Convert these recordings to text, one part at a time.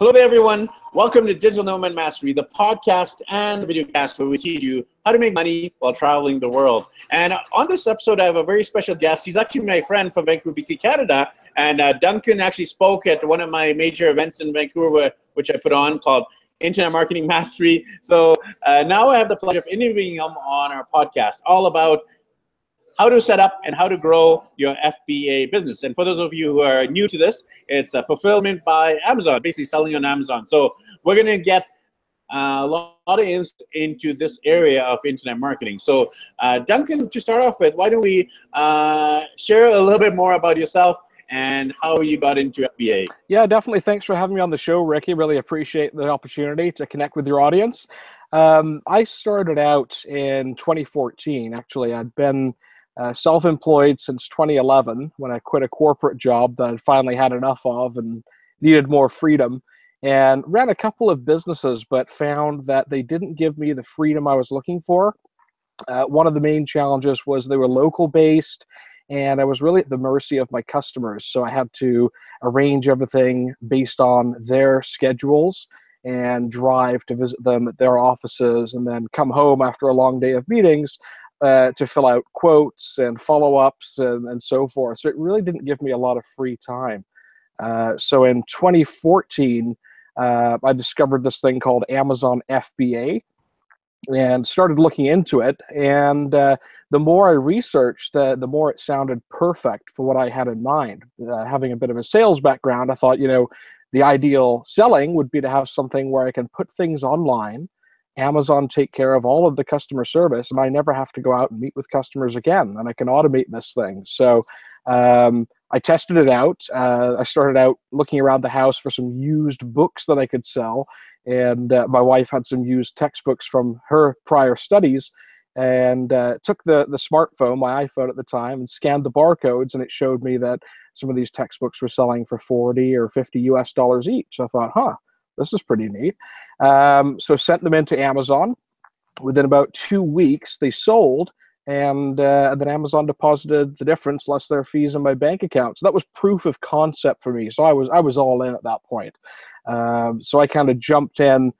Hello there, everyone. Welcome to Digital Nomad Mastery, the podcast and the video cast where we teach you how to make money while traveling the world. And on this episode, I have a very special guest. He's actually my friend from Vancouver, BC, Canada. And uh, Duncan actually spoke at one of my major events in Vancouver, which I put on called Internet Marketing Mastery. So uh, now I have the pleasure of interviewing him on our podcast, all about how to set up and how to grow your FBA business. And for those of you who are new to this, it's a fulfillment by Amazon, basically selling on Amazon. So we're going to get a lot of into this area of internet marketing. So uh, Duncan, to start off with, why don't we uh, share a little bit more about yourself and how you got into FBA? Yeah, definitely. Thanks for having me on the show, Ricky. Really appreciate the opportunity to connect with your audience. Um, I started out in 2014. Actually, I'd been uh, self-employed since 2011 when I quit a corporate job that I'd finally had enough of and needed more freedom and ran a couple of businesses but found that they didn't give me the freedom I was looking for. Uh, one of the main challenges was they were local based and I was really at the mercy of my customers. So I had to arrange everything based on their schedules and drive to visit them at their offices and then come home after a long day of meetings uh, to fill out quotes and follow ups and, and so forth. So it really didn't give me a lot of free time. Uh, so in 2014, uh, I discovered this thing called Amazon FBA and started looking into it. And uh, the more I researched, the, the more it sounded perfect for what I had in mind. Uh, having a bit of a sales background, I thought, you know, the ideal selling would be to have something where I can put things online Amazon take care of all of the customer service, and I never have to go out and meet with customers again, and I can automate this thing. So um, I tested it out. Uh, I started out looking around the house for some used books that I could sell, and uh, my wife had some used textbooks from her prior studies, and uh, took the the smartphone, my iPhone at the time, and scanned the barcodes, and it showed me that some of these textbooks were selling for forty or fifty U.S. dollars each. I thought, huh this is pretty neat. Um, so sent them into Amazon. Within about two weeks, they sold, and uh, then Amazon deposited the difference less their fees in my bank account. So that was proof of concept for me. So I was I was all in at that point. Um, so I kind of jumped in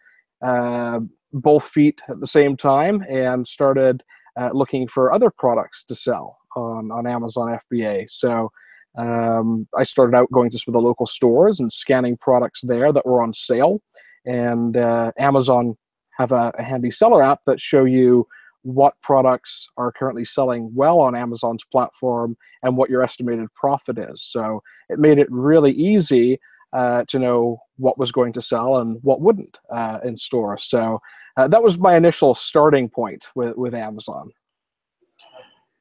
uh, both feet at the same time and started uh, looking for other products to sell on on Amazon FBA. So um, I started out going to some of the local stores and scanning products there that were on sale. And uh, Amazon have a, a, handy seller app that show you what products are currently selling well on Amazon's platform and what your estimated profit is. So it made it really easy uh, to know what was going to sell and what wouldn't uh, in store. So uh, that was my initial starting point with, with Amazon.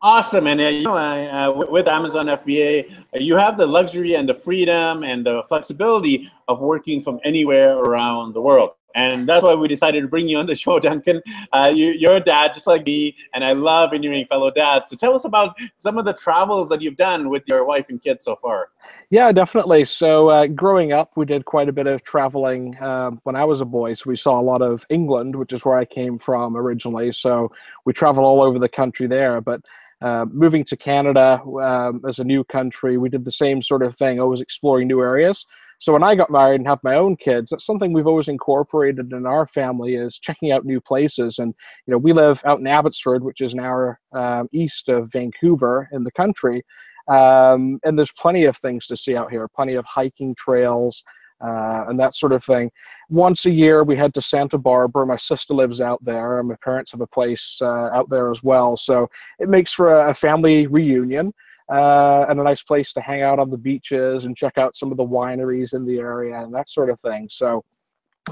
Awesome, and uh, you know, uh, with Amazon FBA, uh, you have the luxury and the freedom and the flexibility of working from anywhere around the world. And that's why we decided to bring you on the show, Duncan. Uh, you, are a dad just like me, and I love interviewing fellow dads. So tell us about some of the travels that you've done with your wife and kids so far. Yeah, definitely. So uh, growing up, we did quite a bit of traveling uh, when I was a boy. So we saw a lot of England, which is where I came from originally. So we traveled all over the country there. But uh, moving to Canada um, as a new country, we did the same sort of thing, always exploring new areas. So when I got married and have my own kids, that's something we've always incorporated in our family is checking out new places. And you know, we live out in Abbotsford, which is an hour um, east of Vancouver in the country, um, and there's plenty of things to see out here, plenty of hiking trails uh, and that sort of thing. Once a year, we head to Santa Barbara. My sister lives out there, and my parents have a place uh, out there as well. So it makes for a, family reunion. Uh, and a nice place to hang out on the beaches and check out some of the wineries in the area and that sort of thing. So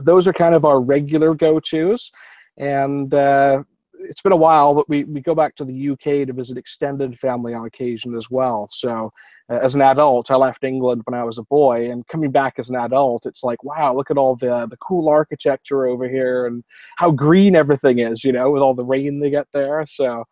those are kind of our regular go-tos. And uh, it's been a while, but we, we go back to the UK to visit extended family on occasion as well. So, as an adult, I left England when I was a boy, and coming back as an adult, it's like, wow, look at all the the cool architecture over here, and how green everything is, you know, with all the rain they get there. So,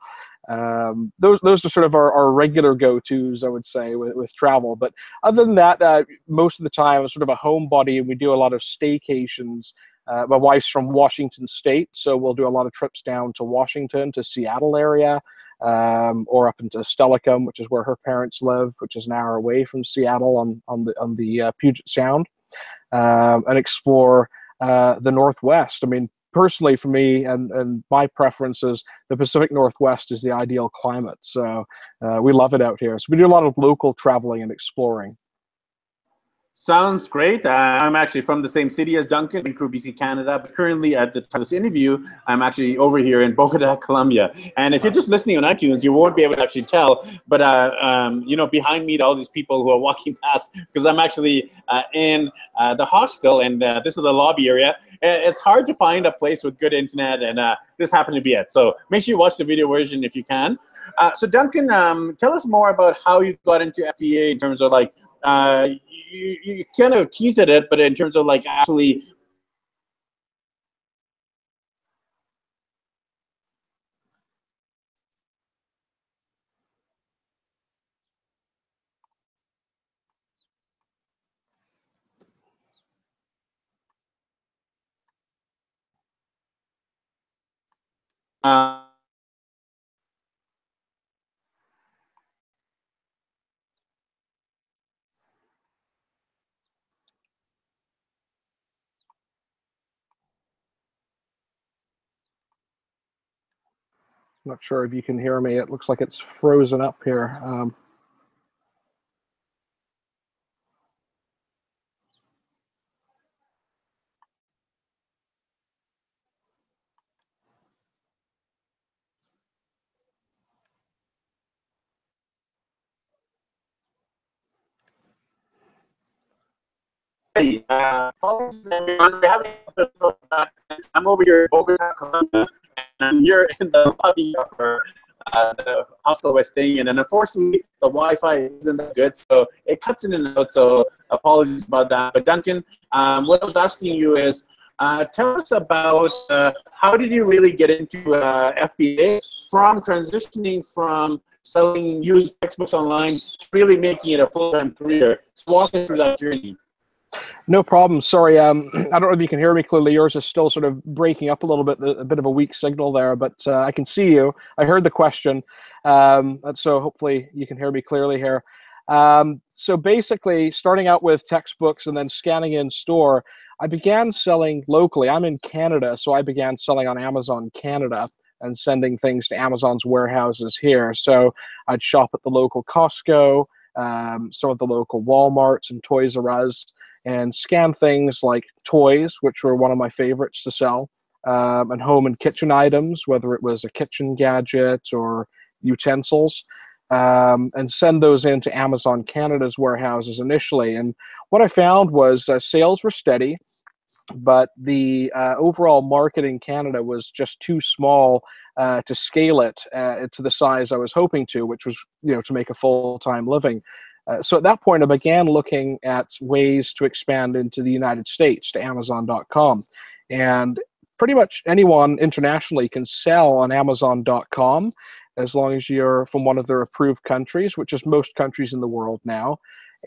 um, those those are sort of our, our regular go tos, I would say, with, with travel. But other than that, uh, most of the time, I'm sort of a homebody, and we do a lot of staycations uh, my wife's from Washington State, so we'll do a lot of trips down to Washington, to Seattle area, um, or up into Steilacoom, which is where her parents live, which is an hour away from Seattle on on the on the uh, Puget Sound. um, and explore uh, the Northwest. I mean, personally for me and, and my preferences, the Pacific Northwest is the ideal climate. So uh, we love it out here. So we do a lot of local traveling and exploring. Sounds great. Uh, I'm actually from the same city as Duncan, Vancouver, BC, Canada. But currently, at the time of this interview, I'm actually over here in Bogota, Colombia. And if you're just listening on iTunes, you won't be able to actually tell. But uh, um, you know, behind me, all these people who are walking past, because I'm actually uh, in uh, the hostel, and uh, this is the lobby area. It's hard to find a place with good internet, and uh, this happened to be it. So make sure you watch the video version if you can. so Duncan, um, tell us more about how you got into FBA in terms of like uh, you, you kind of teased at it, but in terms of like actually uh, not sure if you can hear me. It looks like it's frozen up here. Um, uh, I'm over here in Bogota, Colombia, and you're in the lobby of our, uh, the hostel we're staying in. And unfortunately, the Wi-Fi isn't that good, so it cuts in and out. So apologies about that. But Duncan, um, what I was asking you is, uh, tell us about uh, how did you really get into uh, FBA from transitioning from selling used textbooks online to really making it a full-time career. So walk us through that journey. No problem. Sorry, um, I don't know if you can hear me clearly. Yours is still sort of breaking up a little bit, a bit of a weak signal there, but uh, I can see you. I heard the question, um, so hopefully you can hear me clearly here. Um, so basically, starting out with textbooks and then scanning in store, I began selling locally. I'm in Canada, so I began selling on Amazon Canada and sending things to Amazon's warehouses here. So I'd shop at the local Costco, um, some of the local Walmarts and Toys R Us and scan things like toys, which were one of my favorites to sell, um, and home and kitchen items, whether it was a kitchen gadget or utensils, um, and send those into Amazon Canada's warehouses initially. And what I found was uh, sales were steady, but the uh, overall market in Canada was just too small uh, to scale it uh, to the size I was hoping to, which was you know to make a full time living. Uh, so at that point, I began looking at ways to expand into the United States to Amazon.com. And pretty much anyone internationally can sell on Amazon.com as long as you're from one of their approved countries, which is most countries in the world now.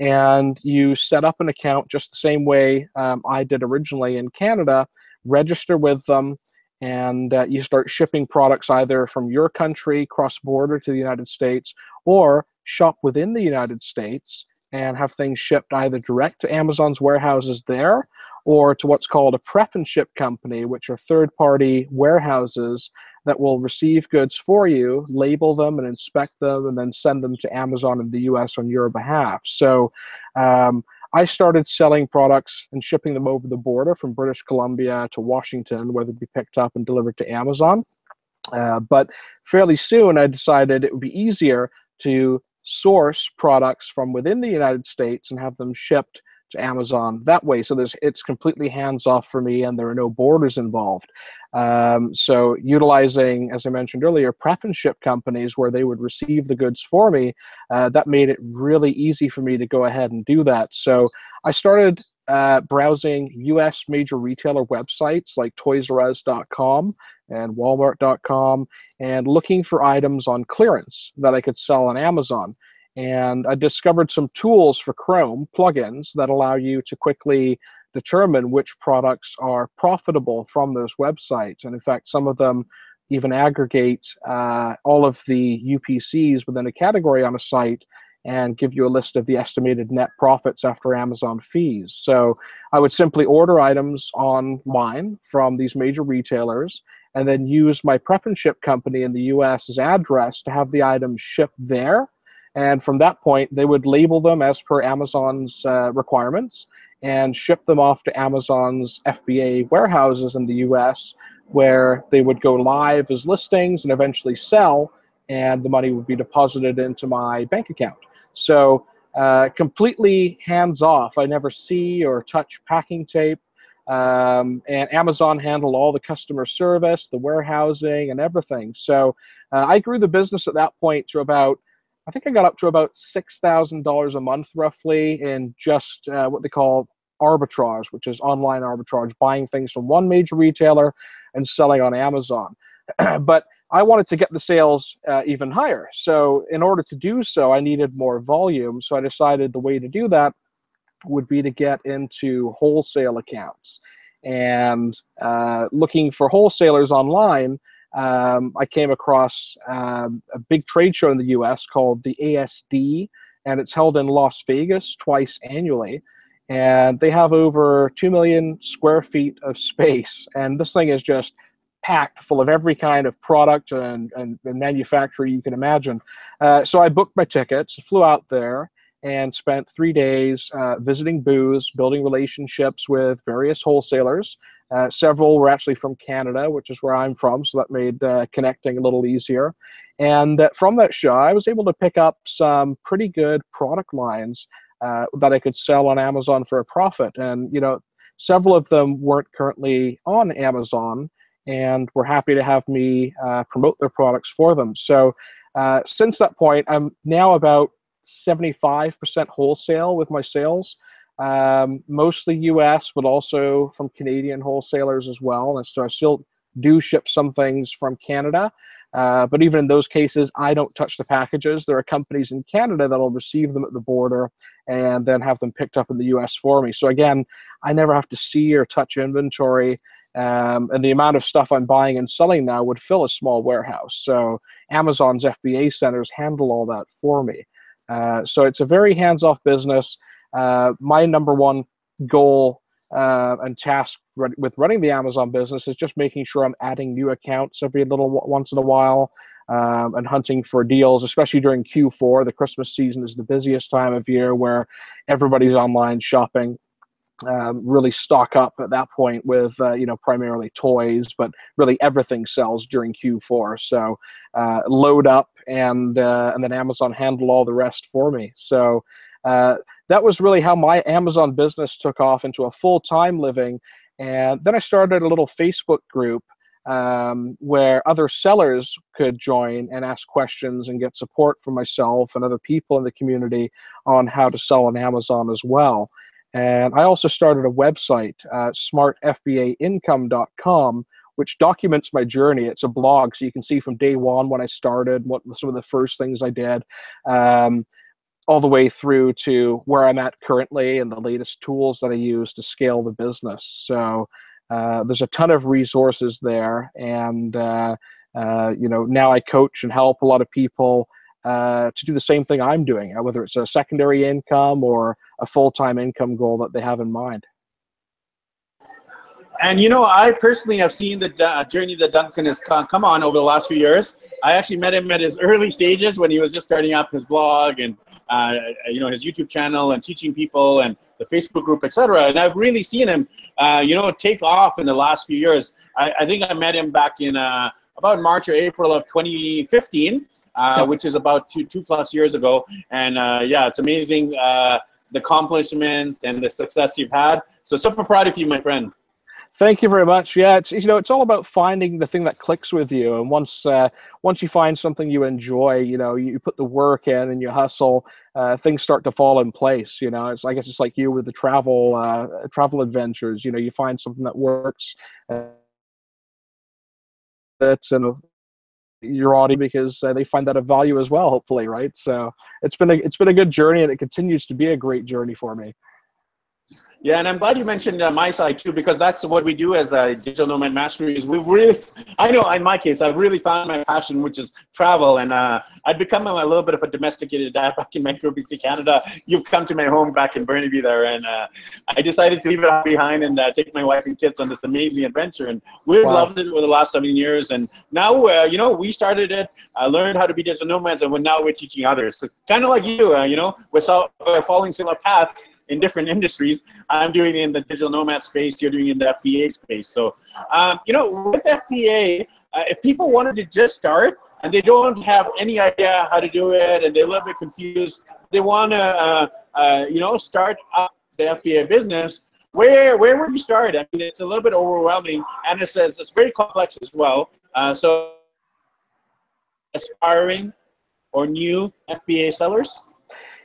And you set up an account just the same way um, I did originally in Canada, register with them, and you start shipping products either from your country cross border to the United States or shop within the United States and have things shipped either direct to Amazon's warehouses there or to what's called a prep and ship company, which are third party warehouses that will receive goods for you, label them and inspect them, and then send them to Amazon in the US on your behalf. So um, I started selling products and shipping them over the border from British Columbia to Washington, where they'd be picked up and delivered to Amazon. Uh, but fairly soon, I decided it would be easier to source products from within the United States and have them shipped to Amazon that way. So there's it's completely hands off for me, and there are no borders involved. Um, so utilizing, as I mentioned earlier, prep and ship companies where they would receive the goods for me, uh, that made it really easy for me to go ahead and do that. So I started uh, browsing U.S. major retailer websites like ToysRUs.com and Walmart.com and looking for items on clearance that I could sell on Amazon. And I discovered some tools for Chrome plugins that allow you to quickly determine which products are profitable from those websites. And in fact, some of them even aggregate uh, all of the UPCs within a category on a site and give you a list of the estimated net profits after Amazon fees. So I would simply order items online from these major retailers and then use my prep and ship company in the US's address to have the items shipped there. And from that point, they would label them as per Amazon's uh, requirements and ship them off to Amazon's FBA warehouses in the US, where they would go live as listings and eventually sell, and the money would be deposited into my bank account. So, uh, completely hands off. I never see or touch packing tape. Um, and Amazon handled all the customer service, the warehousing, and everything. So uh, I grew the business at that point to about, I think I got up to about six thousand dollars a month, roughly, in just uh, what they call arbitrage, which is online arbitrage, buying things from one major retailer and selling on Amazon. but I wanted to get the sales uh, even higher. So in order to do so, I needed more volume. So I decided the way to do that would be to get into wholesale accounts. And uh, looking for wholesalers online, um, I came across um, a big trade show in the US called the ASD, and it's held in Las Vegas twice annually. And they have over 2 million square feet of space. And this thing is just packed full of every kind of product and, and, and manufacturer you can imagine. Uh, so I booked my tickets, flew out there, and spent three days uh, visiting booths, building relationships with various wholesalers. Uh, several were actually from Canada, which is where I'm from, so that made uh, connecting a little easier. And uh, from that show, I was able to pick up some pretty good product lines uh, that I could sell on Amazon for a profit. And, you know, several of them weren't currently on Amazon and were happy to have me uh, promote their products for them. So since that point, I'm now about 75% wholesale with my sales. Um, mostly US, but also from Canadian wholesalers as well. And so I still do ship some things from Canada. Uh, but even in those cases, I don't touch the packages. There are companies in Canada that'll receive them at the border and then have them picked up in the US for me. So again, I never have to see or touch inventory. Um, and the amount of stuff I'm buying and selling now would fill a small warehouse. So Amazon's FBA centers handle all that for me. Uh, so it's a very hands-off business. Uh, my number one goal uh, and task with running the Amazon business is just making sure I'm adding new accounts every little once in a while um, and hunting for deals, especially during Q4. The Christmas season is the busiest time of year where everybody's online shopping um, really stock up at that point with uh, you know primarily toys, but really everything sells during Q4. So uh, load up and uh, and then Amazon handle all the rest for me. So uh, that was really how my Amazon business took off into a full time living. And then I started a little Facebook group um, where other sellers could join and ask questions and get support from myself and other people in the community on how to sell on Amazon as well. And I also started a website, uh, smartfbaincome.com, which documents my journey. It's a blog, so you can see from day one when I started, what some of the first things I did, um, all the way through to where I'm at currently and the latest tools that I use to scale the business. So uh, there's a ton of resources there, and uh, uh you know now I coach and help a lot of people uh, to do the same thing I'm doing, uh, whether it's a secondary income or a full time income goal that they have in mind. And you know, I personally have seen the uh, journey that Duncan has come on over the last few years. I actually met him at his early stages when he was just starting up his blog and uh, you know his YouTube channel and teaching people and the Facebook group, etc. And I've really seen him, uh, you know, take off in the last few years. I, I think I met him back in uh, about March or April of 2015 uh, which is about two two plus years ago. And uh, yeah, it's amazing uh, the accomplishments and the success you've had. So super proud of you, my friend. Thank you very much. Yeah, it's you know it's all about finding the thing that clicks with you, and once uh, once you find something you enjoy, you know you put the work in and you hustle, uh, things start to fall in place. You know, it's I guess it's like you with the travel uh, travel adventures. You know, you find something that works. Uh, that's and your audience because uh, they find that of value as well hopefully right so it's been a it's been a good journey and it continues to be a great journey for me Yeah, and I'm glad you mentioned uh, my side too, because that's what we do as a digital nomad mastery. Is we really, I know in my case, I've really found my passion, which is travel, and uh, I'd become a, little bit of a domesticated dad back in Vancouver, BC, Canada. You've come to my home back in Burnaby there, and uh, I decided to leave it all behind and uh, take my wife and kids on this amazing adventure, and we've wow. loved it over the last seven years. And now, uh, you know, we started it, I learned how to be digital nomads, and we're now we're teaching others. So kind of like you, uh, you know, we're, following similar paths in different industries. I'm doing in the digital nomad space. You're doing in the FBA space. So, um, you know, with FBA, uh, if people wanted to just start and they don't have any idea how to do it and they're a little bit confused, they want to, uh, uh, you know, start up the FBA business. Where where would you start? I mean, it's a little bit overwhelming, and it says it's very complex as well. Uh, so, aspiring or new FBA sellers.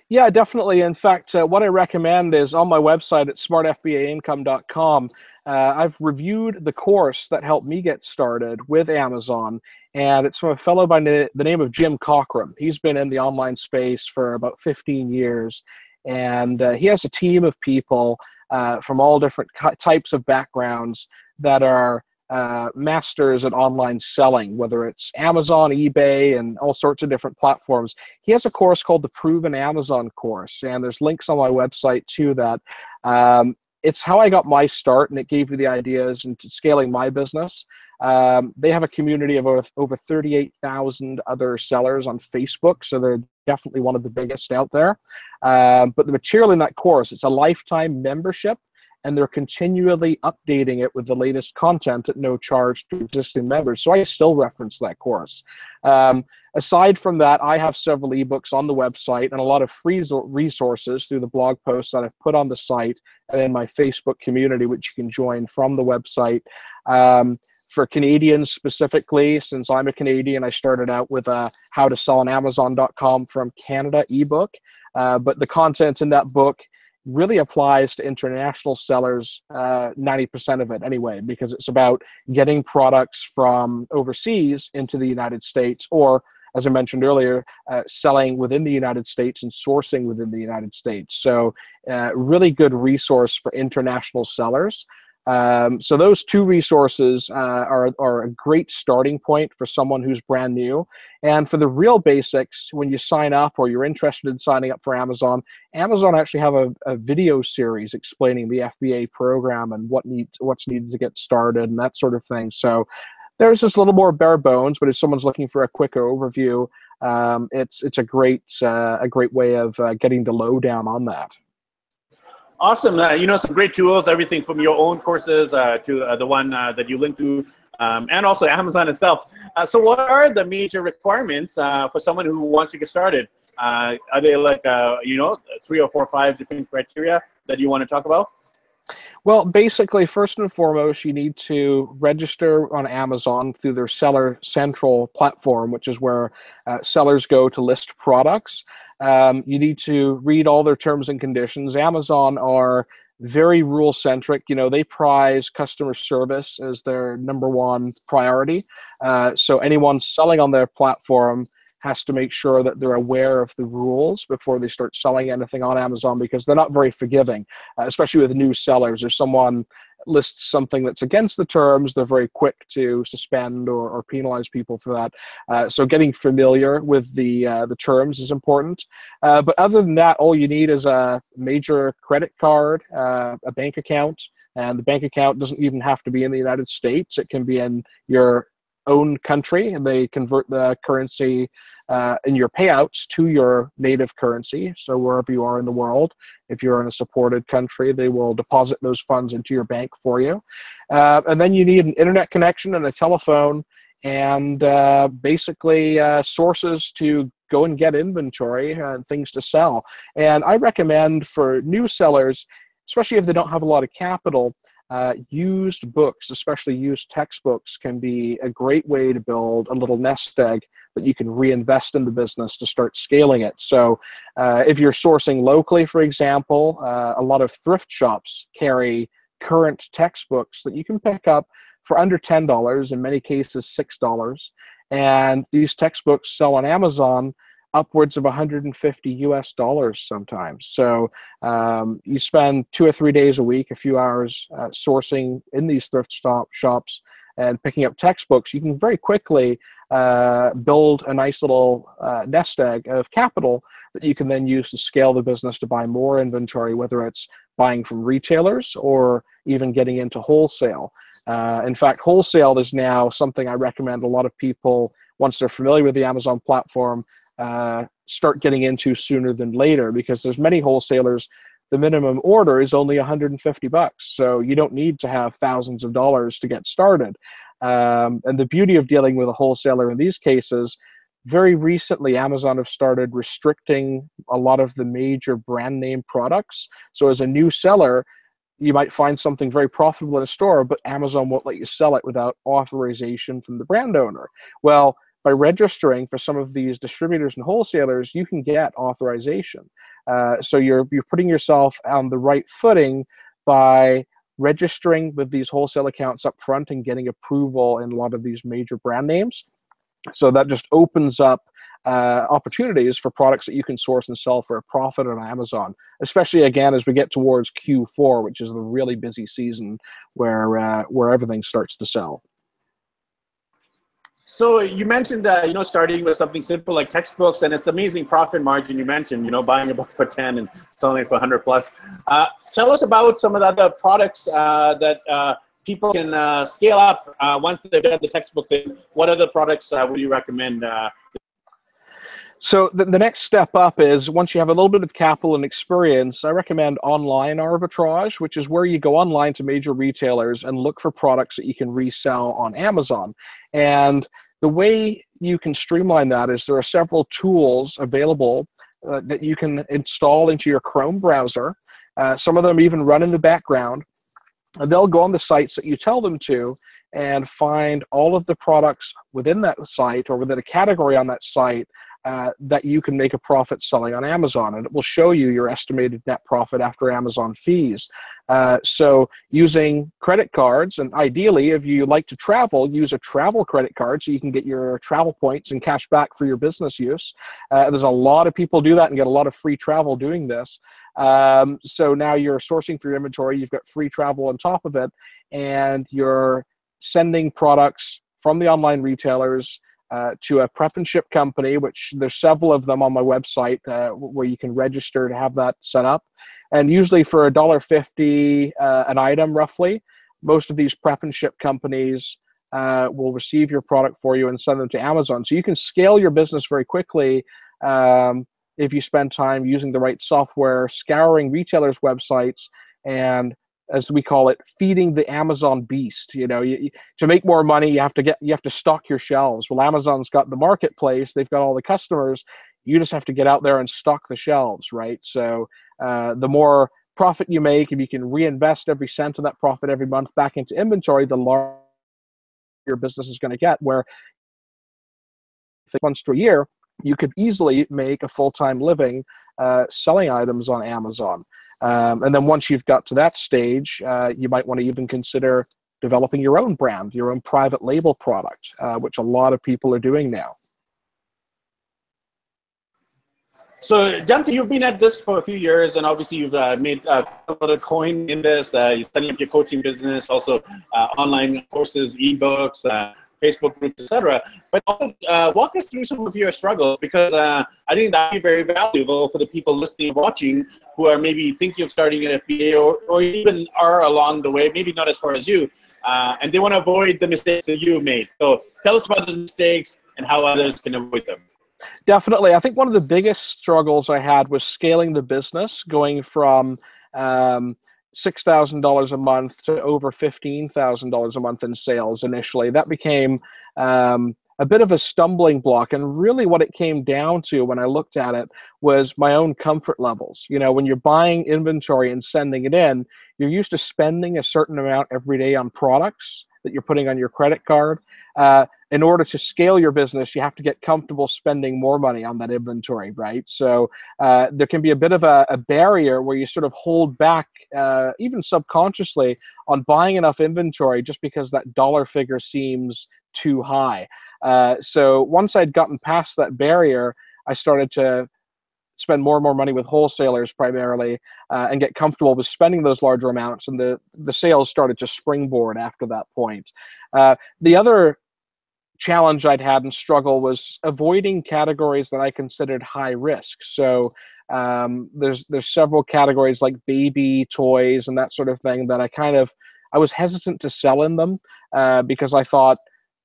Yeah, definitely. In fact, uh, what I recommend is on my website at smartfbaincome.com. Uh, I've reviewed the course that helped me get started with Amazon, and it's from a fellow by na- the name of Jim Cockrum. He's been in the online space for about 15 years, and uh, he has a team of people uh, from all different types of backgrounds that are uh, masters at online selling, whether it's Amazon, eBay, and all sorts of different platforms. He has a course called the Proven Amazon course, and there's links on my website to that. Um, it's how I got my start, and it gave me the ideas into scaling my business. Um, they have a community of over, over 38,000 other sellers on Facebook, so they're definitely one of the biggest out there. Um, but the material in that course, it's a lifetime membership and they're continually updating it with the latest content at no charge to existing members. So I still reference that course. Um, aside from that, I have several ebooks on the website and a lot of free resources through the blog posts that I've put on the site and in my Facebook community, which you can join from the website. Um, for Canadians specifically, since I'm a Canadian, I started out with a how to sell on Amazon.com from Canada ebook. Uh, but the content in that book really applies to international sellers, uh, 90% of it anyway, because it's about getting products from overseas into the United States or, as I mentioned earlier, uh, selling within the United States and sourcing within the United States. So, uh, really good resource for international sellers. Um, so those two resources uh, are, are a great starting point for someone who's brand new. And for the real basics, when you sign up or you're interested in signing up for Amazon, Amazon actually have a, a video series explaining the FBA program and what needs what's needed to get started and that sort of thing. So there's just a little more bare bones, but if someone's looking for a quicker overview, um, it's it's a great uh, a great way of uh, getting the lowdown on that. Awesome. Uh, you know, some great tools, everything from your own courses uh, to uh, the one uh, that you link to, um, and also Amazon itself. Uh, so, what are the major requirements uh, for someone who wants to get started? are they like, you know, three or four or five different criteria that you want to talk about? Well, basically, first and foremost, you need to register on Amazon through their Seller Central platform, which is where uh, sellers go to list products. Um, you need to read all their terms and conditions. Amazon are very rule centric. You know, they prize customer service as their number one priority. Uh, so anyone selling on their platform has to make sure that they're aware of the rules before they start selling anything on Amazon because they're not very forgiving, uh, especially with new sellers. If someone lists something that's against the terms, they're very quick to suspend or, or penalize people for that. Uh, so getting familiar with the uh, the terms is important. Uh, but other than that, all you need is a major credit card, uh, a bank account, and the bank account doesn't even have to be in the United States. It can be in your own country and they convert the currency uh, in your payouts to your native currency. So wherever you are in the world, if you're in a supported country, they will deposit those funds into your bank for you. Uh, and then you need an internet connection and a telephone and uh, basically uh, sources to go and get inventory and things to sell. And I recommend for new sellers, especially if they don't have a lot of capital, uh, used books, especially used textbooks, can be a great way to build a little nest egg that you can reinvest in the business to start scaling it. So, uh, if you're sourcing locally, for example, uh, a lot of thrift shops carry current textbooks that you can pick up for under $10, in many cases, $6. And these textbooks sell on Amazon upwards of 150 US dollars sometimes. So um, you spend two or three days a week, a few hours uh, sourcing in these thrift stop shops and picking up textbooks. You can very quickly uh, build a nice little uh, nest egg of capital that you can then use to scale the business to buy more inventory, whether it's buying from retailers or even getting into wholesale. Uh, in fact, wholesale is now something I recommend a lot of people, once they're familiar with the Amazon platform, uh, start getting into sooner than later because there's many wholesalers the minimum order is only 150 bucks. So you don't need to have thousands of dollars to get started. Um, and the beauty of dealing with a wholesaler in these cases very recently amazon have started restricting a lot of the major brand name products. So as a new seller you might find something very profitable in a store but amazon won't let you sell it without authorization from the brand owner. Well by registering for some of these distributors and wholesalers, you can get authorization. Uh, so you're you're putting yourself on the right footing by registering with these wholesale accounts up front and getting approval in a lot of these major brand names. So that just opens up uh, opportunities for products that you can source and sell for a profit on Amazon, especially again as we get towards Q4, which is the really busy season where uh, where everything starts to sell. So you mentioned, uh, you know, starting with something simple like textbooks, and it's amazing profit margin. You mentioned, you know, buying a book for ten and selling it for hundred plus. Uh, tell us about some of the other products uh, that uh, people can uh, scale up uh, once they've done the textbook thing. What other products would you recommend? so the, the next step up is once you have a little bit of capital and experience, I recommend online arbitrage, which is where you go online to major retailers and look for products that you can resell on Amazon. And the way you can streamline that is there are several tools available uh, that you can install into your Chrome browser. Uh, some of them even run in the background. And they'll go on the sites that you tell them to and find all of the products within that site or within a category on that site uh, that you can make a profit selling on Amazon, and it will show you your estimated net profit after Amazon fees. Uh, so, using credit cards, and ideally, if you like to travel, use a travel credit card so you can get your travel points and cash back for your business use. Uh, there's a lot of people do that and get a lot of free travel doing this. Um, so now you're sourcing for your inventory, you've got free travel on top of it, and you're sending products from the online retailers uh, to a prep and ship company, which there's several of them on my website uh, where you can register to have that set up. And usually for a dollar fifty uh, an item, roughly, most of these prep and ship companies uh, will receive your product for you and send them to Amazon. So you can scale your business very quickly um, if you spend time using the right software, scouring retailers' websites, and as we call it, feeding the Amazon beast. You know, you, to make more money, you have to get you have to stock your shelves. Well, Amazon's got the marketplace; they've got all the customers. You just have to get out there and stock the shelves, right? So, uh, the more profit you make, if you can reinvest every cent of that profit every month back into inventory, the larger your business is going to get. Where months to a year, you could easily make a full time living uh, selling items on Amazon. Um, and then once you've got to that stage, uh, you might want to even consider developing your own brand, your own private label product, uh, which a lot of people are doing now. So, Duncan, you've been at this for a few years, and obviously you've uh, made uh, a lot of coin in this. Uh, you're setting up your coaching business, also uh, online courses, ebooks, uh, Facebook groups, etc. But uh, walk us through some of your struggles because uh, I think that would be very valuable for the people listening and watching who are maybe thinking of starting an FBA or, or even are along the way, maybe not as far as you, uh, and they want to avoid the mistakes that you made. So tell us about those mistakes and how others can avoid them. Definitely. I think one of the biggest struggles I had was scaling the business, going from um, six thousand dollars a month to over fifteen thousand dollars a month in sales initially. That became um, a bit of a stumbling block, and really what it came down to when I looked at it was my own comfort levels. You know, when you're buying inventory and sending it in, you're used to spending a certain amount every day on products that you're putting on your credit card. Uh, in order to scale your business, you have to get comfortable spending more money on that inventory, right? So uh, there can be a bit of a, a, barrier where you sort of hold back, uh, even subconsciously, on buying enough inventory just because that dollar figure seems too high. Uh, so once I'd gotten past that barrier, I started to spend more and more money with wholesalers primarily uh, and get comfortable with spending those larger amounts and the the sales started to springboard after that point uh, the other challenge i'd had and struggle was avoiding categories that i considered high risk. So um, there's there's several categories like baby toys and that sort of thing that i kind of i was hesitant to sell in them uh, because i thought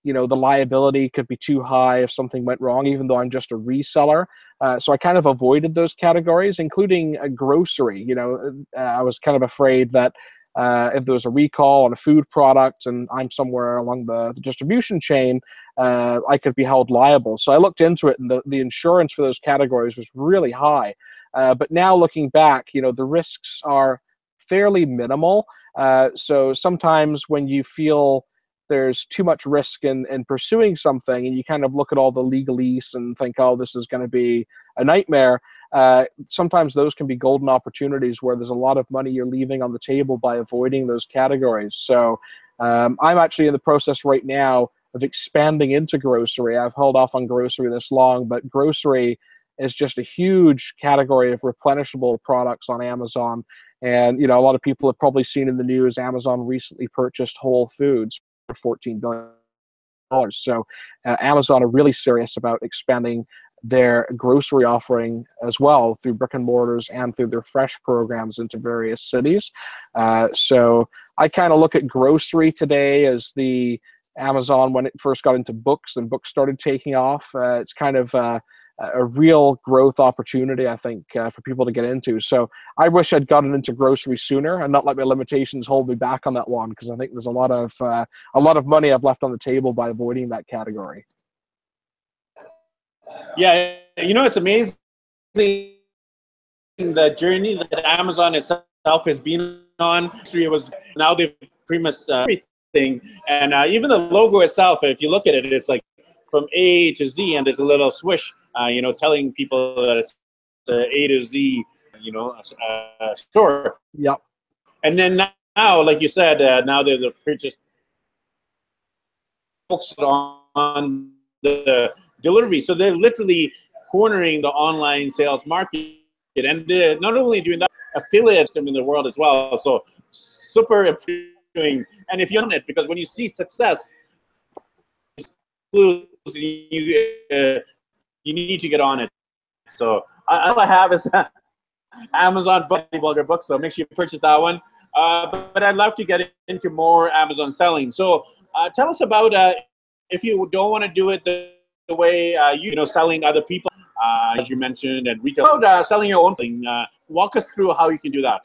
you know the liability could be too high if something went wrong even though i'm just a reseller. Uh, so i kind of avoided those categories including a grocery you know uh, i was kind of afraid that uh, if there was a recall on a food product and i'm somewhere along the, the distribution chain uh, i could be held liable. So i looked into it and the, the insurance for those categories was really high. Uh, but now looking back you know the risks are fairly minimal. Uh, so sometimes when you feel there's too much risk in, in pursuing something and you kind of look at all the legalese and think oh this is going to be a nightmare uh, sometimes those can be golden opportunities where there's a lot of money you're leaving on the table by avoiding those categories. So um, i'm actually in the process right now of expanding into grocery i've held off on grocery this long but grocery is just a huge category of replenishable products on amazon and you know a lot of people have probably seen in the news amazon recently purchased whole foods for 14 billion dollars. So uh, Amazon are really serious about expanding their grocery offering as well through brick and mortars and through their fresh programs into various cities. Uh, so I kind of look at grocery today as the Amazon when it first got into books and books started taking off. Uh, it's kind of uh, a real growth opportunity, I think, uh, for people to get into. So I wish I'd gotten into grocery sooner and not let my limitations hold me back on that one because I think there's a lot of uh, a lot of money I've left on the table by avoiding that category. Yeah, you know it's amazing the journey that Amazon itself has been on. It was now they've pretty much uh, everything, and uh, even the logo itself. If you look at it, it's like from A to Z, and there's a little swish uh, you know, telling people that it's a A to Z, you know, uh, store. Yep. And then now, like you said, uh, now they're the just focused on the delivery. So they're literally cornering the online sales market, and they're not only doing that, affiliate them in the world as well. So super doing. And if you're on it, because when you see success, you uh, you need to get on it. So all I have is Amazon Bulgar book, so make sure you purchase that one. Uh, but, but, I'd love to get into more Amazon selling. So uh, tell us about uh, if you don't want to do it the, the way uh, you, know selling other people, uh, as you mentioned, and retail, about selling your own thing. walk us through how you can do that.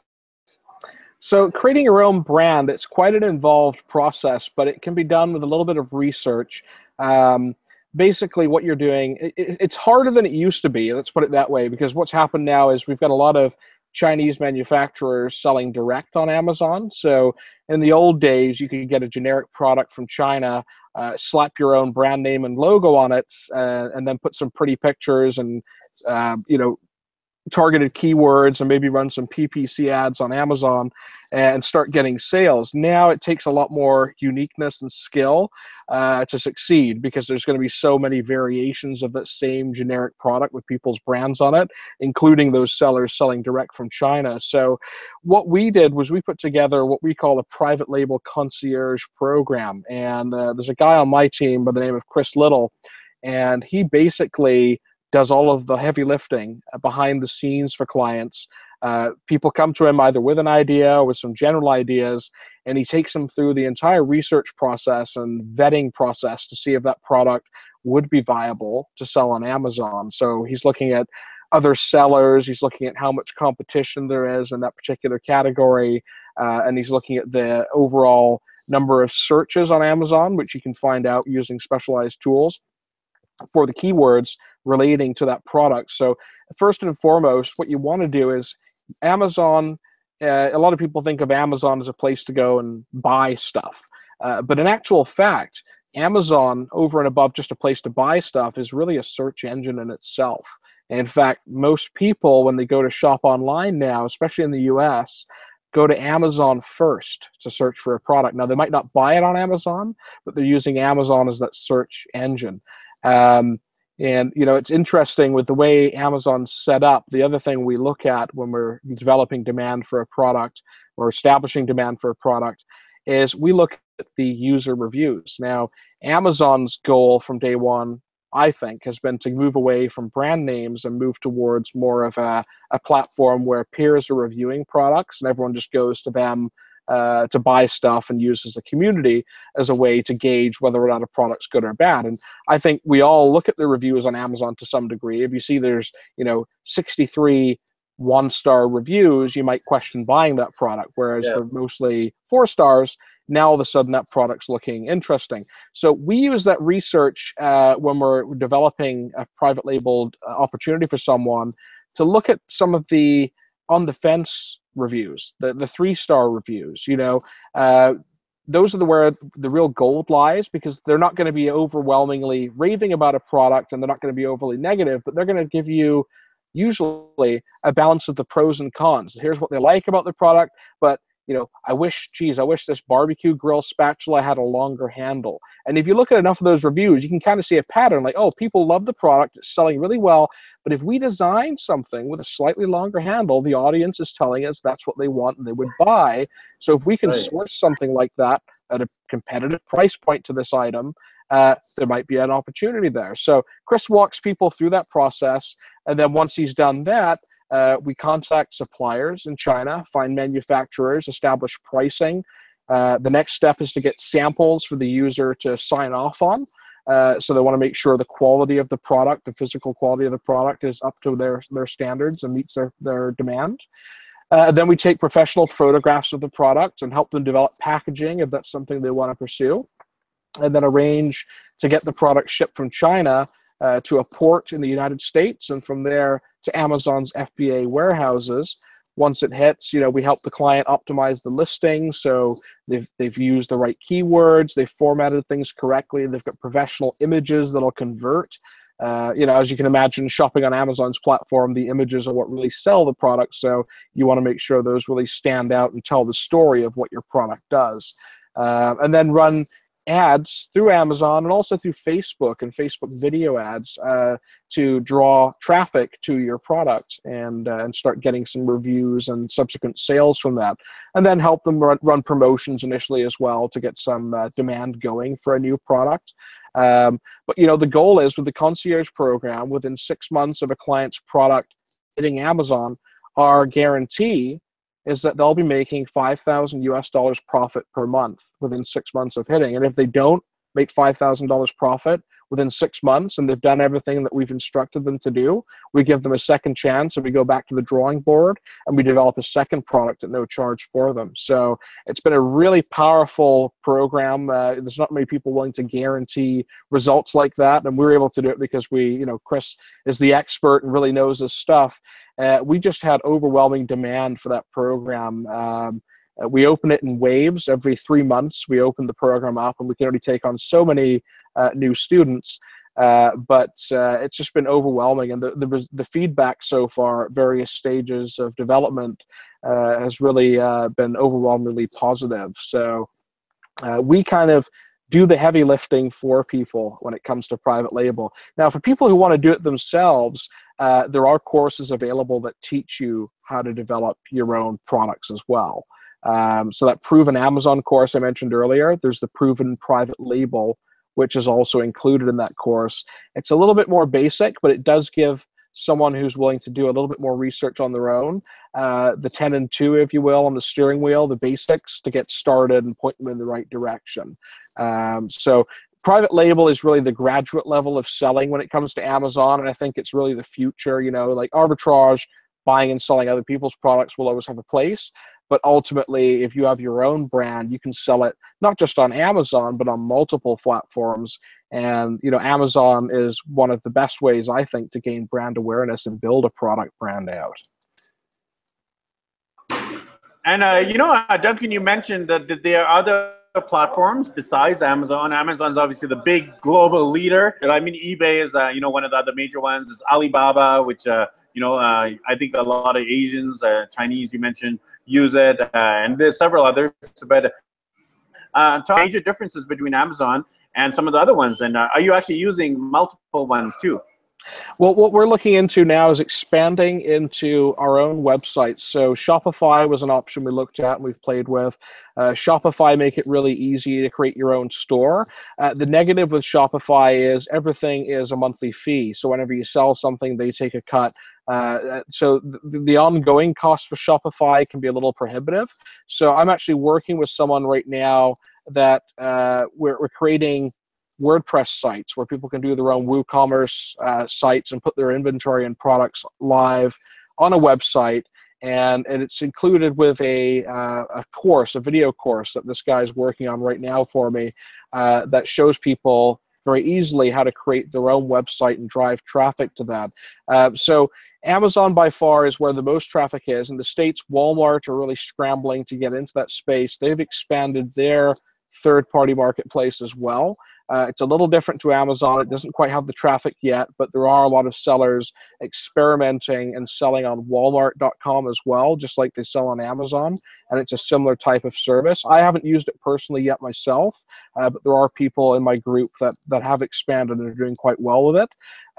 So creating your own brand, it's quite an involved process, but it can be done with a little bit of research. Um, basically what you're doing it, it's harder than it used to be let's put it that way because what's happened now is we've got a lot of chinese manufacturers selling direct on amazon so in the old days you could get a generic product from china uh, slap your own brand name and logo on it uh, and then put some pretty pictures and uh, you know targeted keywords and maybe run some PPC ads on Amazon and start getting sales. Now it takes a lot more uniqueness and skill uh, to succeed because there's going to be so many variations of that same generic product with people's brands on it, including those sellers selling direct from China. So what we did was we put together what we call a private label concierge program. And uh, there's a guy on my team by the name of Chris Little, and he basically does all of the heavy lifting uh, behind the scenes for clients. Uh, people come to him either with an idea or with some general ideas, and he takes them through the entire research process and vetting process to see if that product would be viable to sell on Amazon. So he's looking at other sellers, he's looking at how much competition there is in that particular category, uh, and he's looking at the overall number of searches on Amazon, which you can find out using specialized tools for the keywords relating to that product. So, first and foremost, what you want to do is Amazon. Uh, a lot of people think of Amazon as a place to go and buy stuff, uh, but in actual fact, Amazon, over and above just a place to buy stuff, is really a search engine in itself. in fact, most people, when they go to shop online now, especially in the US, go to Amazon first to search for a product. Now, they might not buy it on Amazon, but they're using Amazon as that search engine. Um, And you know, it's interesting with the way Amazon's set up. The other thing we look at when we're developing demand for a product or establishing demand for a product is we look at the user reviews. Now, Amazon's goal from day one, I think, has been to move away from brand names and move towards more of a, a platform where peers are reviewing products and everyone just goes to them uh, to buy stuff and use as a community as a way to gauge whether or not a product's good or bad. And I think we all look at the reviews on Amazon to some degree. If you see there's, you know, 63 one star reviews, you might question buying that product. Whereas yeah. they're mostly four stars, now all of a sudden that product's looking interesting. So we use that research uh, when we're developing a private labeled uh, opportunity for someone to look at some of the on the fence reviews, the the three star reviews. You know, uh, those are the where the real gold lies because they're not going to be overwhelmingly raving about a product and they're not going to be overly negative, but they're going to give you usually a balance of the pros and cons. Here's what they like about the product, but you know, I wish, geez, I wish this barbecue grill spatula had a longer handle. And if you look at enough of those reviews, you can kind of see a pattern like, oh, people love the product, it's selling really well. But if we design something with a slightly longer handle, the audience is telling us that's what they want and they would buy. So if we can right. source something like that at a competitive price point to this item, uh, there might be an opportunity there. So Chris walks people through that process. And then once he's done that, uh, we contact suppliers in China, find manufacturers, establish pricing. Uh, the next step is to get samples for the user to sign off on. Uh, so they want to make sure the quality of the product, the physical quality of the product, is up to their their standards and meets their their demand. Uh, then we take professional photographs of the product and help them develop packaging if that's something they want to pursue, and then arrange to get the product shipped from China uh, to a port in the United States, and from there to Amazon's FBA warehouses. Once it hits, you know, we help the client optimize the listing. So they've, they've used the right keywords, they've formatted things correctly, they've got professional images that'll convert. Uh, you know, as you can imagine, shopping on Amazon's platform, the images are what really sell the product. So you want to make sure those really stand out and tell the story of what your product does. Uh, and then run ads through Amazon and also through Facebook and Facebook video ads uh, to draw traffic to your product and uh, and start getting some reviews and subsequent sales from that, and then help them run, run promotions initially as well to get some uh, demand going for a new product. Um, but you know the goal is with the concierge program, within six months of a client's product hitting Amazon, our guarantee is that they'll be making 5,000 US dollars profit per month within six months of hitting. And if they don't make $5,000 profit within six months and they've done everything that we've instructed them to do, we give them a second chance and we go back to the drawing board and we develop a second product at no charge for them. So it's been a really powerful program. Uh, there's not many people willing to guarantee results like that. And we're able to do it because we, you know, Chris is the expert and really knows his stuff. Uh, we just had overwhelming demand for that program. Um, uh, we open it in waves every three months. We open the program up, and we can only take on so many uh, new students. Uh, but uh, it's just been overwhelming, and the, the, the feedback so far at various stages of development uh, has really uh, been overwhelmingly positive. So we kind of do the heavy lifting for people when it comes to private label. Now, for people who want to do it themselves, there are courses available that teach you how to develop your own products as well. Um, so that proven Amazon course I mentioned earlier, there's the proven private label, which is also included in that course. It's a little bit more basic, but it does give someone who's willing to do a little bit more research on their own, uh, the 10 and 2, if you will, on the steering wheel, the basics to get started and point them in the right direction. Um, so private label is really the graduate level of selling when it comes to Amazon, and I think it's really the future. You know, like arbitrage, buying and selling other people's products will always have a place, but ultimately if you have your own brand you can sell it not just on amazon but on multiple platforms. And you know amazon is one of the best ways i think to gain brand awareness and build a product brand out. And uh, you know uh, duncan you mentioned that, that there are other platforms besides Amazon. Amazon's obviously the big global leader. I mean, eBay is uh, you know one of the other major ones. Is Alibaba, which uh, you know uh, I think a lot of Asians, uh, Chinese, you mentioned, use it, uh, and there's several others. But uh, major differences between Amazon and some of the other ones. And are you actually using multiple ones too? Well, what we're looking into now is expanding into our own websites. So Shopify was an option we looked at and we've played with. Uh, Shopify make it really easy to create your own store. Uh, the negative with Shopify is everything is a monthly fee. So whenever you sell something, they take a cut. Uh, so the, the ongoing cost for Shopify can be a little prohibitive. So I'm actually working with someone right now that uh, we're, we're creating WordPress sites where people can do their own WooCommerce uh, sites and put their inventory and products live on a website. And, and it's included with a, uh, a course, a video course that this guy's working on right now for me uh, that shows people very easily how to create their own website and drive traffic to that. Uh, so Amazon by far is where the most traffic is. In the States, Walmart are really scrambling to get into that space. They've expanded their third party marketplace as well. Uh, it's a little different to Amazon. It doesn't quite have the traffic yet, but there are a lot of sellers experimenting and selling on Walmart.com as well, just like they sell on Amazon. And it's a similar type of service. I haven't used it personally yet myself, uh, but there are people in my group that, that have expanded and are doing quite well with it.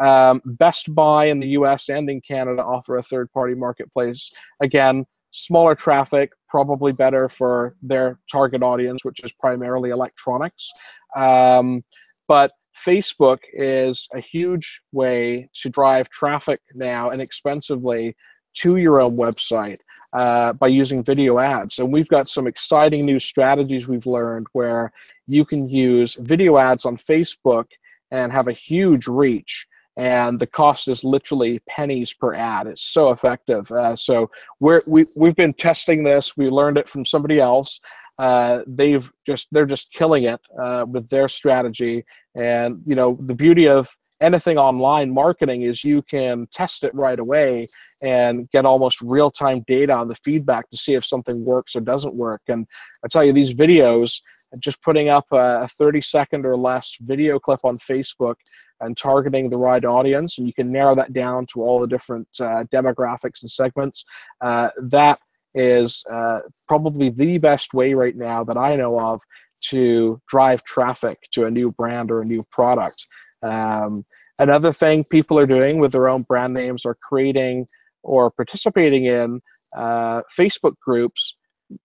Um, Best Buy in the US and in Canada offer a third party marketplace. Again, smaller traffic, probably better for their target audience, which is primarily electronics. Um, but Facebook is a huge way to drive traffic now inexpensively to your own website uh, by using video ads. And we've got some exciting new strategies we've learned where you can use video ads on Facebook and have a huge reach and the cost is literally pennies per ad. It's so effective. Uh, so we're, we we've been testing this. We learned it from somebody else. Uh, they've just they're just killing it uh, with their strategy. And you know the beauty of anything online marketing is you can test it right away and get almost real time data on the feedback to see if something works or doesn't work. And I tell you, these videos, just putting up a 30 second or less video clip on Facebook and targeting the right audience, and you can narrow that down to all the different uh, demographics and segments. Uh, that is uh, probably the best way right now that I know of to drive traffic to a new brand or a new product. Um, another thing people are doing with their own brand names are creating or participating in uh, Facebook groups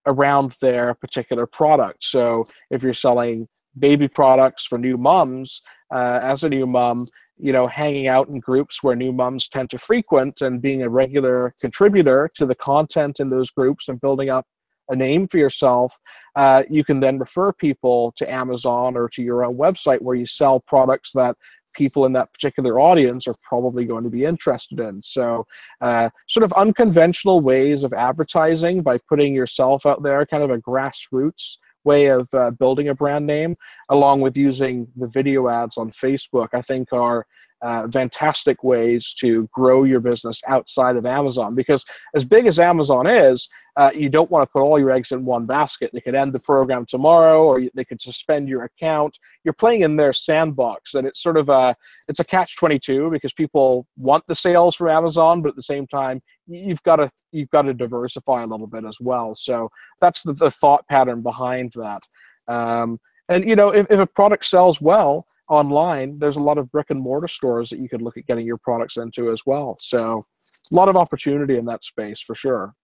around their particular product. So if you're selling baby products for new moms, uh, as a new mom, you know, hanging out in groups where new moms tend to frequent and being a regular contributor to the content in those groups and building up a name for yourself, uh, you can then refer people to Amazon or to your own website where you sell products that people in that particular audience are probably going to be interested in. So, uh, sort of unconventional ways of advertising by putting yourself out there, kind of a grassroots way of uh, building a brand name, along with using the video ads on Facebook, I think are uh, fantastic ways to grow your business outside of Amazon. Because as big as Amazon is, uh, you don't want to put all your eggs in one basket. They could end the program tomorrow, or they could suspend your account. You're playing in their sandbox, and it's sort of a it's a catch twenty two because people want the sales from Amazon, but at the same time, you've got to you've got to diversify a little bit as well. So that's the, the thought pattern behind that. Um, and you know, if, if a product sells well online, there's a lot of brick and mortar stores that you could look at getting your products into as well. So a lot of opportunity in that space for sure.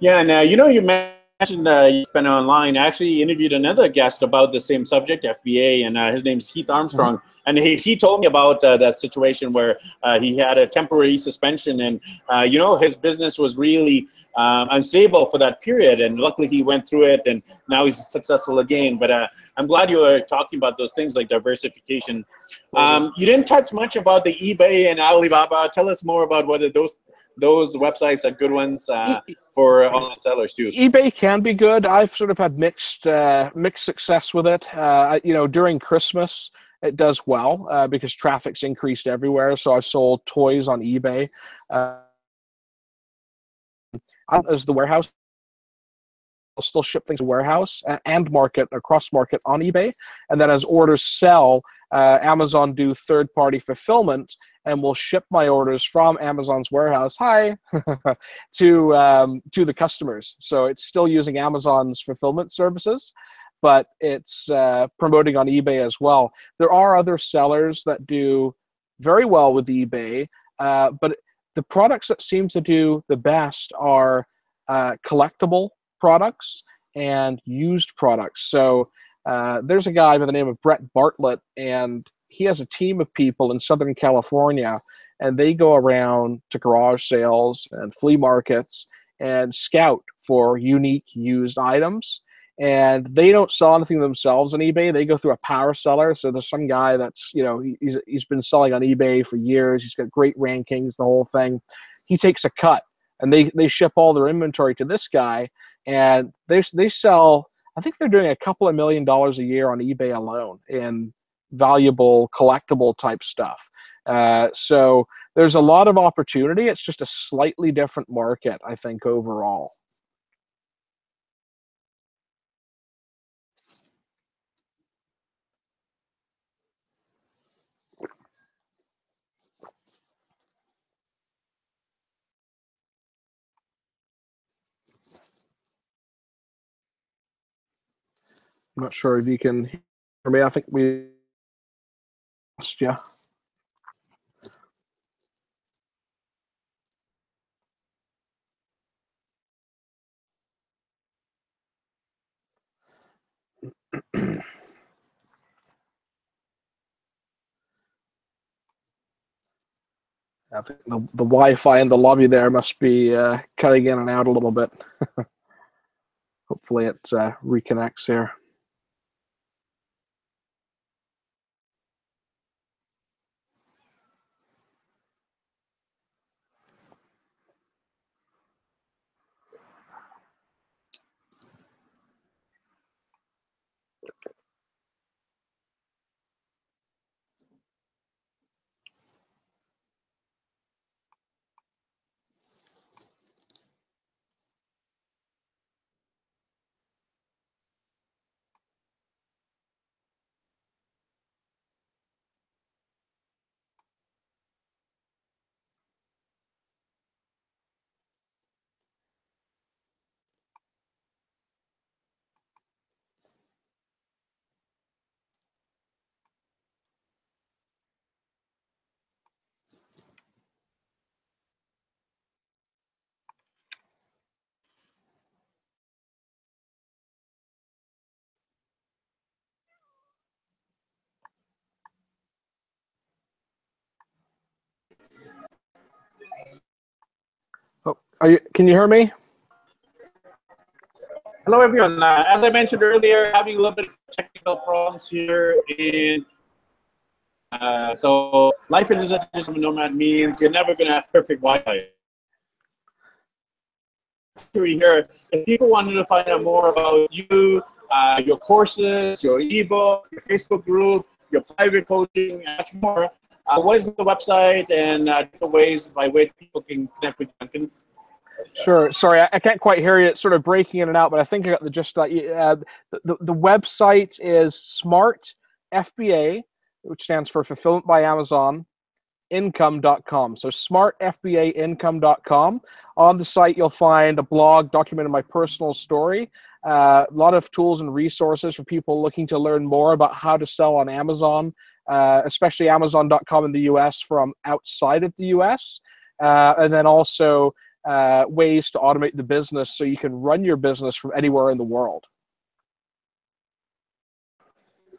Yeah, uh, you know, you mentioned uh, you spent online. I actually interviewed another guest about the same subject, FBA, and uh, his is Heath Armstrong. Mm-hmm. And he, he told me about uh, that situation where uh, he had a temporary suspension, and uh, you know, his business was really um, unstable for that period. And luckily, he went through it, and now he's successful again. But uh, I'm glad you are talking about those things like diversification. Um, you didn't touch much about the eBay and Alibaba. Tell us more about whether those those websites are good ones uh, for online sellers too. eBay can be good. I've sort of had mixed uh, mixed success with it. Uh, you know, during Christmas, it does well uh, because traffic's increased everywhere. So I sold toys on eBay. Uh, as the warehouse I'll still ship things to warehouse and market across market on eBay. And then as orders sell, uh, Amazon do third party fulfillment and will ship my orders from Amazon's warehouse, hi, to um, to the customers. So it's still using Amazon's fulfillment services, but it's uh, promoting on eBay as well. There are other sellers that do very well with eBay, uh, but the products that seem to do the best are uh, collectible products and used products. So uh, there's a guy by the name of Brett Bartlett, and he has a team of people in Southern California, and they go around to garage sales and flea markets and scout for unique used items. And they don't sell anything themselves on eBay. They go through a power seller. So there's some guy that's, you know, he's, he's been selling on eBay for years. He's got great rankings, the whole thing. He takes a cut and they, they ship all their inventory to this guy. And they, they sell, I think they're doing a couple of million dollars a year on eBay alone in valuable collectible type stuff. Uh, so there's a lot of opportunity. It's just a slightly different market, I think, overall. I'm not sure if you can hear me. I think we you. I think the, the Wi-Fi in the lobby there must be uh, cutting in and out a little bit. Hopefully it uh, reconnects here. Are you? Can you hear me? Hello, everyone. Uh, as I mentioned earlier, having a little bit of technical problems here in. Uh, so, life as a digital nomad means you're never going to have perfect Wi-Fi. Here, if people wanted to find out more about you, uh, your courses, your ebook, your Facebook group, your private coaching, much more, uh, what is the website and uh, different ways by which people can connect with Duncan? Sure. Sorry, I, can't quite hear you. It's sort of breaking in and out, but I think I got the gist. Uh, the, the, the website is Smart FBA, which stands for Fulfillment by Amazon income.com. So smart fba smartfbaincome.com. On the site, you'll find a blog documenting my personal story, uh, a lot of tools and resources for people looking to learn more about how to sell on Amazon, uh, especially Amazon.com in the US from outside of the US. Uh, and then also uh, ways to automate the business so you can run your business from anywhere in the world.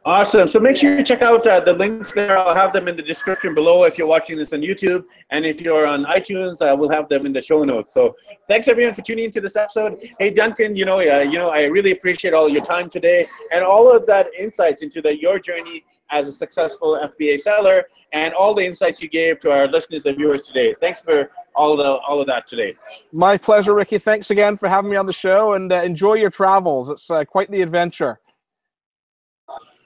Awesome. So make sure you check out uh, the links there. I'll have them in the description below if you're watching this on YouTube. And if you're on iTunes, I will have them in the show notes. So thanks everyone for tuning into this episode. Hey, Duncan, you know, uh, you know, I really appreciate all your time today and all of that insights into the, your journey as a successful FBA seller and all the insights you gave to our listeners and viewers today. Thanks for all the all of that today. My pleasure, Ricky. Thanks again for having me on the show and uh, enjoy your travels. It's uh, quite the adventure.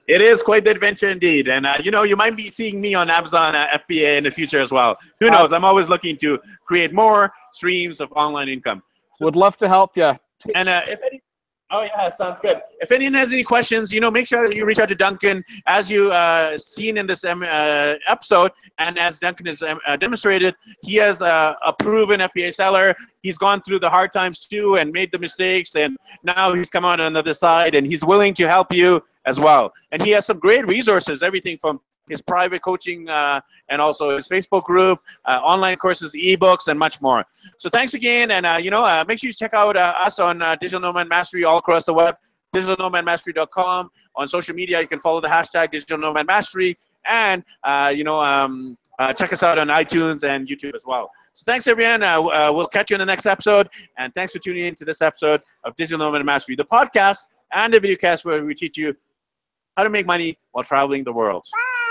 It is quite the adventure indeed, and uh, you know you might be seeing me on Amazon uh, FBA in the future as well. Who knows? I'm always looking to create more streams of online income. Would love to help you. And uh, if any Oh yeah, sounds good. If anyone has any questions, you know, make sure you reach out to Duncan as you uh, seen in this um, uh, episode, and as Duncan has um, uh, demonstrated, he has a proven FBA seller. He's gone through the hard times too, and made the mistakes, and now he's come out on the other side, and he's willing to help you as well. And he has some great resources, everything from his private coaching, uh, and also his Facebook group, uh, online courses, ebooks, and much more. So thanks again, and uh, you know, uh, make sure you check out uh, us on uh, Digital Nomad Mastery all across the web, digitalnomadmastery.com. On social media, you can follow the hashtag Digital Nomad Mastery, and you know, um, check us out on iTunes and YouTube as well. So thanks, everyone. we'll catch you in the next episode, and thanks for tuning in to this episode of Digital Nomad Mastery, the podcast and the videocast where we teach you how to make money while traveling the world. Bye.